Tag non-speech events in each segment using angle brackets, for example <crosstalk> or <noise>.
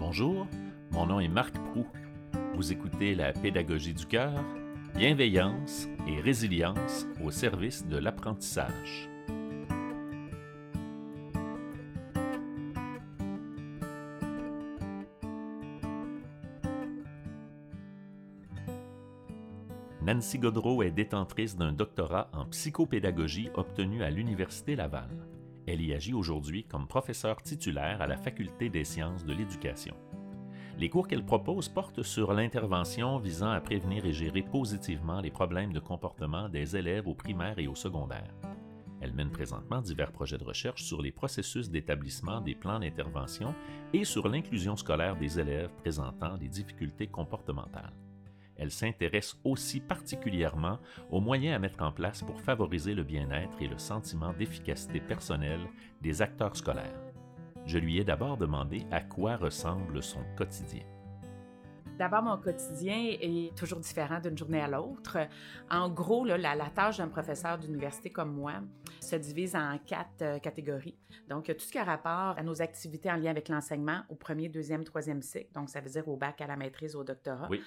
Bonjour, mon nom est Marc Prou. Vous écoutez la pédagogie du cœur, bienveillance et résilience au service de l'apprentissage. Nancy Godreau est détentrice d'un doctorat en psychopédagogie obtenu à l'Université Laval. Elle y agit aujourd'hui comme professeure titulaire à la Faculté des sciences de l'éducation. Les cours qu'elle propose portent sur l'intervention visant à prévenir et gérer positivement les problèmes de comportement des élèves au primaire et au secondaire. Elle mène présentement divers projets de recherche sur les processus d'établissement des plans d'intervention et sur l'inclusion scolaire des élèves présentant des difficultés comportementales elle s'intéresse aussi particulièrement aux moyens à mettre en place pour favoriser le bien-être et le sentiment d'efficacité personnelle des acteurs scolaires. Je lui ai d'abord demandé à quoi ressemble son quotidien. D'abord, mon quotidien est toujours différent d'une journée à l'autre. En gros, la, tâche d'un professeur d'université comme moi se divise en quatre euh, catégories. Donc, tout ce qui a rapport à nos activités en lien avec l'enseignement au premier, deuxième, troisième cycle. Donc, ça veut dire au bac, à la maîtrise, au doctorat. Oui.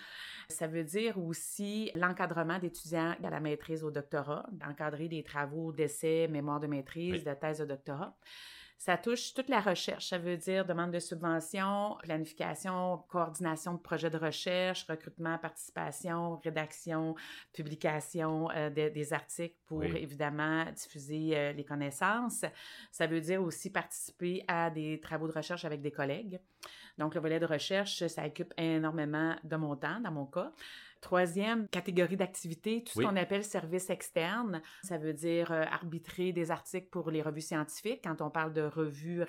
Ça veut dire aussi l'encadrement d'étudiants à la maîtrise, au doctorat, d'encadrer des travaux d'essai, mémoire de maîtrise, de thèse de doctorat. Ça touche toute la recherche. Ça veut dire demande de subvention, planification, coordination de projets de recherche, recrutement, participation, rédaction, publication euh, des articles pour évidemment diffuser euh, les connaissances. Ça veut dire aussi participer à des travaux de recherche avec des collègues. Donc, le volet de recherche, ça occupe énormément de mon temps, dans mon cas. Troisième catégorie d'activité, tout ce qu'on appelle service externe. Ça veut dire euh, arbitrer des articles pour les revues scientifiques. Quand on parle de revues,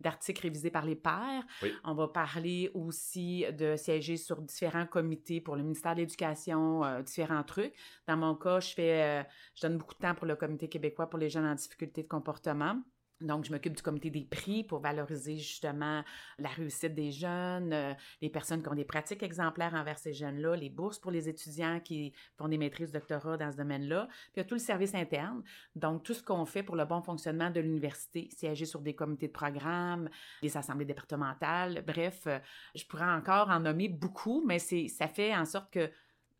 d'articles révisés par les pairs, on va parler aussi de siéger sur différents comités pour le ministère de l'Éducation, euh, différents trucs. Dans mon cas, je fais, euh, je donne beaucoup de temps pour le Comité québécois pour les jeunes en difficulté de comportement. Donc, je m'occupe du comité des prix pour valoriser justement la réussite des jeunes, euh, les personnes qui ont des pratiques exemplaires envers ces jeunes-là, les bourses pour les étudiants qui font des maîtrises, doctorats dans ce domaine-là. Puis il y a tout le service interne. Donc, tout ce qu'on fait pour le bon fonctionnement de l'université, siéger sur des comités de programme, des assemblées départementales. Bref, euh, je pourrais encore en nommer beaucoup, mais ça fait en sorte que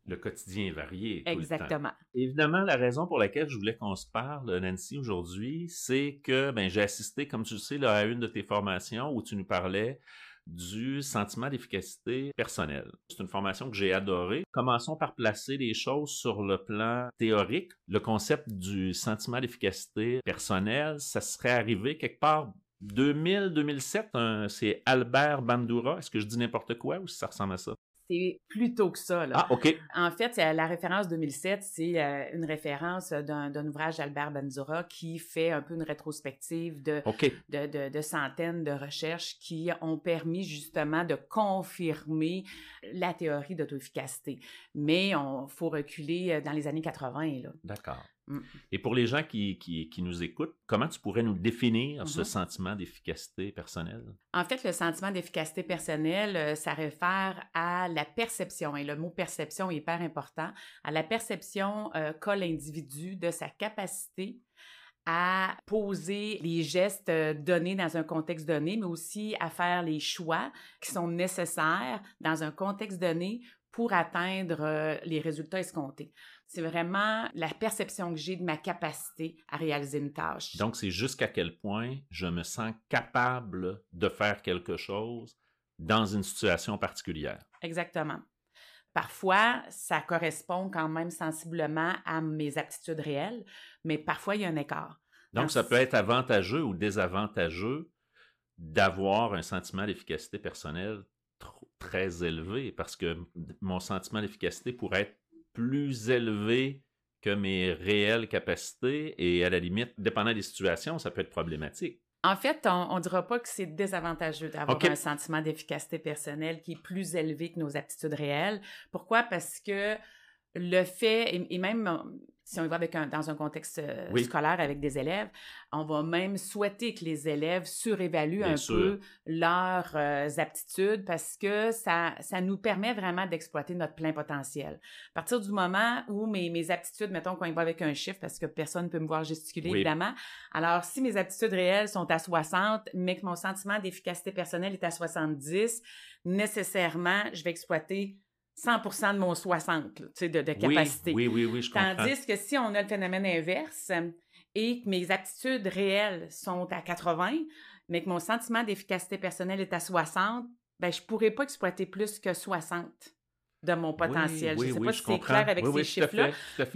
le quotidien est varié. Exactement. Évidemment, la raison pour laquelle je voulais qu'on se parle, Nancy, aujourd'hui, c'est que ben, j'ai assisté, comme tu le sais, à une de tes formations où tu nous parlais du sentiment d'efficacité personnelle. C'est une formation que j'ai adorée. Commençons par placer les choses sur le plan théorique. Le concept du sentiment d'efficacité personnelle, ça serait arrivé quelque part 2000-2007, c'est Albert Bandura. Est-ce que je dis n'importe quoi ou ça ressemble à ça? C'est plus tôt que ça. Là. Ah, OK. En fait, la référence 2007, c'est euh, une référence d'un ouvrage d'Albert Benzura qui fait un peu une rétrospective de, de, de, centaines de recherches qui ont permis justement de confirmer la théorie d'auto-efficacité. Mais il faut reculer euh, dans les années 80. D'accord. Mm. Et pour les gens qui, qui, qui, nous écoutent, comment tu pourrais nous définir ce mm-hmm. sentiment d'efficacité personnelle? En fait, le sentiment d'efficacité personnelle, euh, ça réfère à la perception, et le mot perception est hyper important, à la perception euh, qu'a l'individu de sa capacité à poser les gestes euh, donnés dans un contexte donné, mais aussi à faire les choix qui sont nécessaires dans un contexte donné pour atteindre euh, les résultats escomptés. C'est vraiment la perception que j'ai de ma capacité à réaliser une tâche. Donc, c'est jusqu'à quel point je me sens capable de faire quelque chose dans une situation particulière? Exactement. Parfois, ça correspond quand même sensiblement à mes aptitudes réelles, mais parfois, il y a un écart. Donc, ça peut être avantageux ou désavantageux d'avoir un sentiment d'efficacité personnelle très élevé parce que mon sentiment d'efficacité pourrait être plus élevé que mes réelles capacités et à la limite, dépendant des situations, ça peut être problématique. En fait, on ne dira pas que c'est désavantageux d'avoir un sentiment d'efficacité personnelle qui est plus élevé que nos aptitudes réelles. Pourquoi? Parce que le fait, et, même si on y va avec un, dans un contexte euh, scolaire avec des élèves, on va même souhaiter que les élèves surévaluent un peu leurs euh, aptitudes parce que ça, ça nous permet vraiment d'exploiter notre plein potentiel. À partir du moment où mes, mes aptitudes, mettons qu'on y va avec un chiffre parce que personne ne peut me voir gesticuler, évidemment. Alors, si mes aptitudes réelles sont à 60, mais que mon sentiment d'efficacité personnelle est à 70, nécessairement, je vais exploiter 100% de mon 60 de, de capacité. Oui, oui, oui, je comprends. Tandis que si on a le phénomène inverse et que mes aptitudes réelles sont à 80, mais que mon sentiment d'efficacité personnelle est à 60, ben, je ne pourrais pas exploiter plus que 60 de mon potentiel. je ne sais pas si c'est clair avec ces chiffres-là,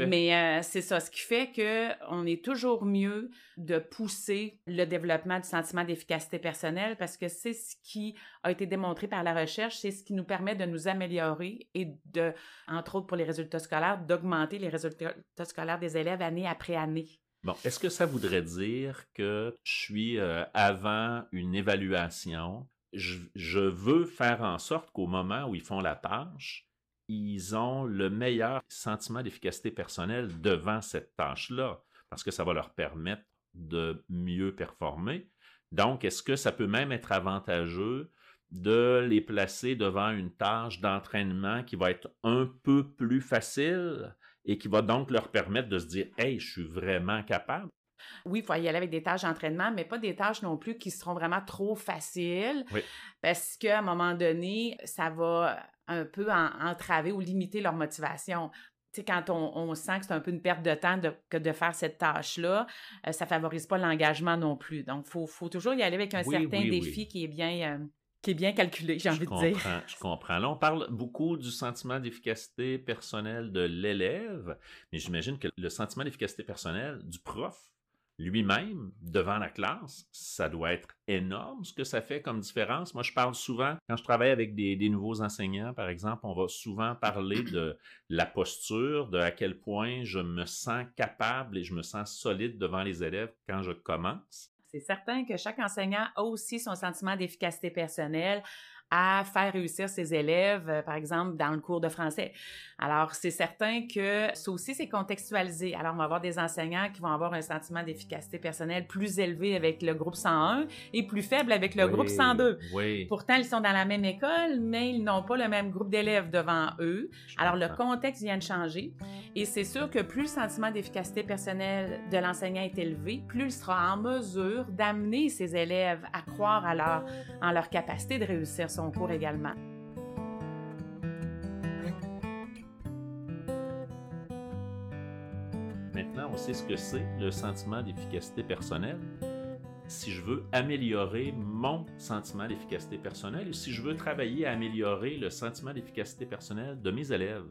mais euh, c'est ça. Ce qui fait qu'on est toujours mieux de pousser le développement du sentiment d'efficacité personnelle parce que c'est ce qui a été démontré par la recherche, c'est ce qui nous permet de nous améliorer et de, entre autres pour les résultats scolaires, d'augmenter les résultats scolaires des élèves année après année. Bon, est-ce que ça voudrait dire que je suis euh, avant une évaluation, je, veux faire en sorte qu'au moment où ils font la tâche, ils ont le meilleur sentiment d'efficacité personnelle devant cette tâche-là, parce que ça va leur permettre de mieux performer. Donc, est-ce que ça peut même être avantageux de les placer devant une tâche d'entraînement qui va être un peu plus facile et qui va donc leur permettre de se dire Hey, je suis vraiment capable. Oui, il faut y aller avec des tâches d'entraînement, mais pas des tâches non plus qui seront vraiment trop faciles. Parce qu'à un moment donné, ça va un peu entraver ou limiter leur motivation. Tu sais, quand on, sent que c'est un peu une perte de temps de, que de faire cette tâche-là, ça euh, ça favorise pas l'engagement non plus. Donc, il faut, toujours y aller avec un certain défi qui est bien... Euh, qui est bien calculé, j'ai envie de dire. Je comprends. Là, on parle beaucoup du sentiment d'efficacité personnelle de l'élève, mais j'imagine que le sentiment d'efficacité personnelle du prof lui-même devant la classe, ça doit être énorme ce que ça fait comme différence. Moi, je parle souvent, quand je travaille avec des, nouveaux enseignants, par exemple, on va souvent parler de la posture, de à quel point je me sens capable et je me sens solide devant les élèves quand je commence. C'est certain que chaque enseignant a aussi son sentiment d'efficacité personnelle à faire réussir ses élèves, euh, par exemple, dans le cours de français. Alors, c'est certain que ça aussi, c'est contextualisé. Alors, on va avoir des enseignants qui vont avoir un sentiment d'efficacité personnelle plus élevé avec le groupe 101 et plus faible avec le groupe 102. Oui. Pourtant, ils sont dans la même école, mais ils n'ont pas le même groupe d'élèves devant eux. Alors, le contexte vient de changer. Et c'est sûr que plus le sentiment d'efficacité personnelle de l'enseignant est élevé, plus il sera en mesure d'amener ses élèves à croire à en leur capacité de réussir son cours également. Maintenant, on sait ce que c'est le sentiment d'efficacité personnelle. Si je veux améliorer mon sentiment d'efficacité personnelle et si je veux travailler à améliorer le sentiment d'efficacité personnelle de mes élèves,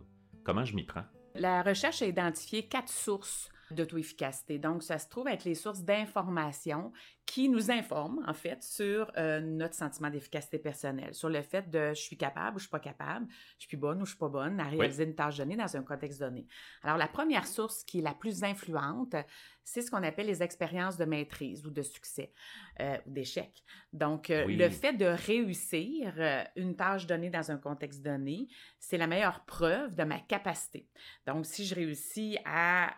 comment je m'y prends? La recherche a identifié quatre sources d'auto-efficacité. Donc, ça se trouve être les sources d'information qui nous informent, en fait, sur euh, notre sentiment d'efficacité personnelle, sur le fait de je suis capable ou je suis pas capable, je suis bonne ou je suis pas bonne à réaliser une tâche donnée dans un contexte donné. Alors, la première source qui est la plus influente, c'est ce qu'on appelle les expériences de maîtrise ou de succès euh, ou d'échec. Donc, euh, le fait de réussir une tâche donnée dans un contexte donné, c'est la meilleure preuve de ma capacité. Donc, si je réussis à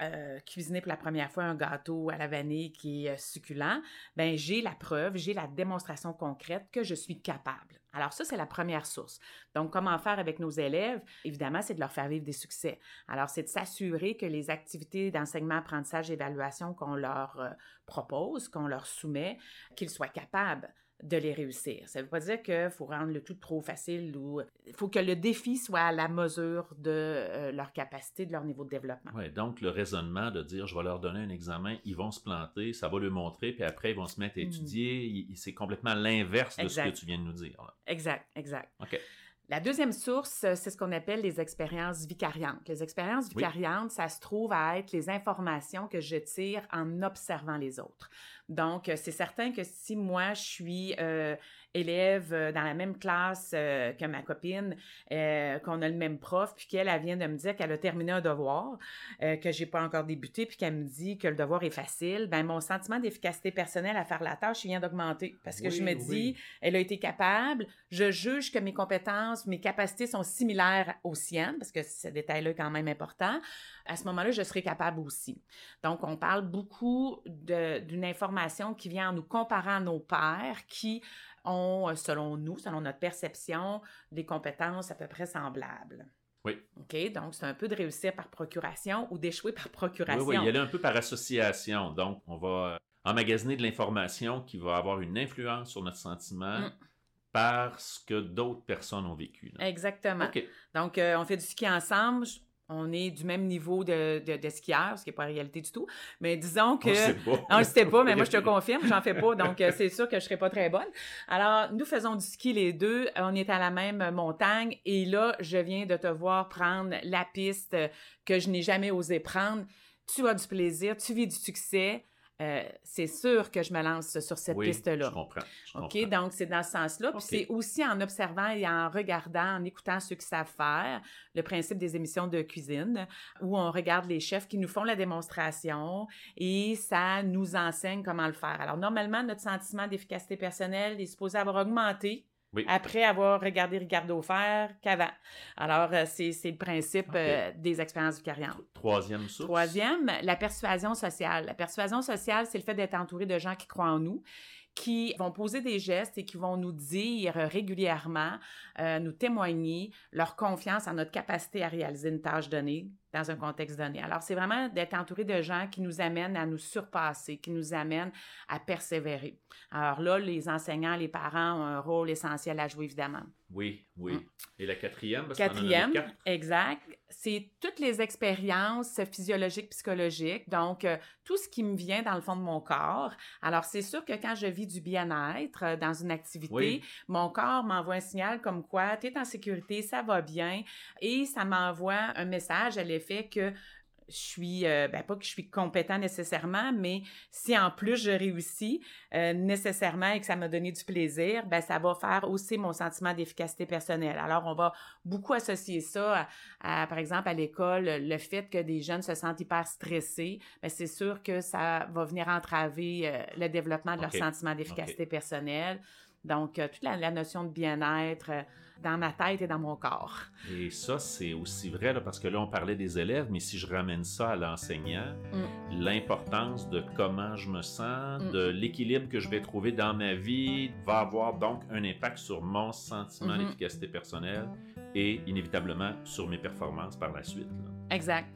cuisiner pour la première fois un gâteau à la vanille qui est succulent, ben j'ai la preuve, j'ai la démonstration concrète que je suis capable. Alors ça, c'est la première source. Donc, comment faire avec nos élèves? Évidemment, c'est de leur faire vivre des succès. Alors, c'est de s'assurer que les activités d'enseignement, apprentissage, évaluation qu'on leur euh, propose, qu'on leur soumet, qu'ils soient capables de les réussir. Ça ne veut pas dire qu'il faut rendre le tout trop facile ou il faut que le défi soit à la mesure de euh, leur capacité, de leur niveau de développement. Oui, donc le raisonnement de dire je vais leur donner un examen, ils vont se planter, ça va leur montrer, puis après ils vont se mettre à hmm. étudier, c'est complètement l'inverse de ce que tu viens de nous dire. Exact, exact. OK. La deuxième source, c'est ce qu'on appelle les expériences vicariantes. Les expériences vicariantes, ça se trouve à être les informations que je tire en observant les autres. Donc, c'est certain que si moi, je suis euh, élève euh, dans la même classe euh, que ma copine, euh, qu'on a le même prof, puis qu'elle, elle vient de me dire qu'elle a terminé un devoir, que j'ai pas encore débuté, puis qu'elle me dit que le devoir est facile, ben mon sentiment d'efficacité personnelle à faire la tâche vient d'augmenter. Parce que je me dis, elle a été capable, je juge que mes compétences, mes capacités sont similaires aux siennes, parce que ce détail-là est quand même important. À ce moment-là, je serai capable aussi. Donc, on parle beaucoup d'une information qui vient en nous comparant à nos pairs, qui ont, euh, selon nous, selon notre perception, des compétences à peu près semblables. Oui. OK, donc c'est un peu de réussir par procuration ou d'échouer par procuration. Oui, oui, il y a un peu par association. Donc, on va emmagasiner de l'information qui va avoir une influence sur notre sentiment. Mm. Parce que d'autres personnes ont vécu. Exactement. Donc, euh, on fait du ski ensemble on est du même niveau de, de, skieur, ce qui n'est pas la réalité du tout. Mais disons que. On <laughs> ne sait pas, mais moi, je te <laughs> confirme, j'en fais pas, donc euh, c'est sûr que je ne serai pas très bonne. Alors, nous faisons du ski les deux. On est à la même montagne et là, je viens de te voir prendre la piste que je n'ai jamais osé prendre. Tu as du plaisir, tu vis du succès. Euh, c'est sûr que je me lance sur cette piste-là. Je comprends. OK, donc c'est dans ce sens-là. Puis c'est aussi en observant et en regardant, en écoutant ceux qui savent faire, le principe des émissions de cuisine, où on regarde les chefs qui nous font la démonstration et ça nous enseigne comment le faire. Alors, normalement, notre sentiment d'efficacité personnelle est supposé avoir augmenté après avoir regardé Ricardo faire qu'avant. Alors, euh, c'est, le principe euh, des expériences du carrière. Troisième source. Troisième, la persuasion sociale. La persuasion sociale, c'est le fait d'être entouré de gens qui croient en nous qui vont poser des gestes et qui vont nous dire régulièrement, euh, nous témoigner leur confiance en notre capacité à réaliser une tâche donnée dans un contexte donné. Alors, c'est vraiment d'être entouré de gens qui nous amènent à nous surpasser, qui nous amènent à persévérer. Alors là, les enseignants, les parents ont un rôle essentiel à jouer, évidemment. Oui, oui. Mm. Et la quatrième? Parce quatrième, exact. C'est toutes les expériences physiologiques, psychologiques. Donc, euh, tout ce qui me vient dans le fond de mon corps. Alors, c'est sûr que quand je vis du bien-être euh, dans une activité, mon corps m'envoie un signal comme quoi tu es en sécurité, ça va bien. Et ça m'envoie un message à l'effet que je suis, euh, ben, pas que je suis compétent nécessairement, mais si en plus je réussis euh, nécessairement et que ça m'a donné du plaisir, ben, ça va faire aussi mon sentiment d'efficacité personnelle. Alors, on va beaucoup associer ça à, par exemple, à l'école, le fait que des jeunes se sentent hyper stressés, ben, c'est sûr que ça va venir entraver euh, le développement de leur sentiment d'efficacité personnelle. Donc, toute la, notion de bien-être dans ma tête et dans mon corps. Et ça, c'est aussi vrai, parce que là, on parlait des élèves, mais si je ramène ça à l'enseignant, mm. l'importance de comment je me sens, mm. de l'équilibre que je vais trouver dans ma vie, va avoir donc un impact sur mon sentiment mm-hmm. d'efficacité personnelle et inévitablement sur mes performances par la suite. Exact.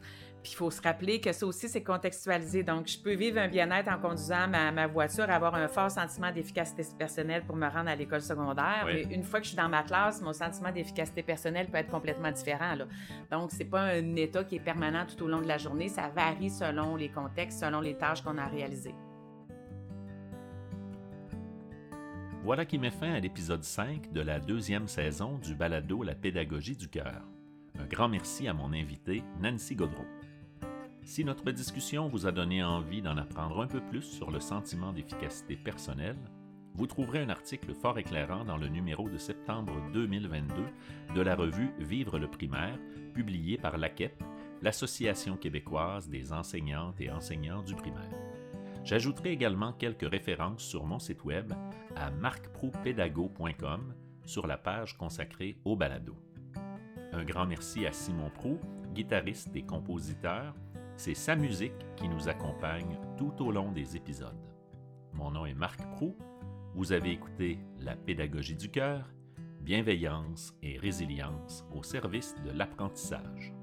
Puis il faut se rappeler que ça aussi, c'est contextualisé. Donc, je peux vivre un bien-être en conduisant ma, ma, voiture, avoir un fort sentiment d'efficacité personnelle pour me rendre à l'école secondaire. Et une fois que je suis dans ma classe, mon sentiment d'efficacité personnelle peut être complètement différent. Là. Donc, c'est pas un état qui est permanent tout au long de la journée. Ça varie selon les contextes, selon les tâches qu'on a réalisées. Voilà qui met fin à l'épisode 5 de la deuxième saison du balado La pédagogie du cœur. Un grand merci à mon invité, Nancy Godreau. Si notre discussion vous a donné envie d'en apprendre un peu plus sur le sentiment d'efficacité personnelle, vous trouverez un article fort éclairant dans le numéro de septembre 2022 de la revue Vivre le primaire, publié par l'AQEP, l'Association québécoise des enseignantes et enseignants du primaire. J'ajouterai également quelques références sur mon site web à marcproupédago.com sur la page consacrée au balado. Un grand merci à Simon Prou, guitariste et compositeur, c'est sa musique qui nous accompagne tout au long des épisodes. Mon nom est Marc Prou. Vous avez écouté La pédagogie du cœur, bienveillance et résilience au service de l'apprentissage.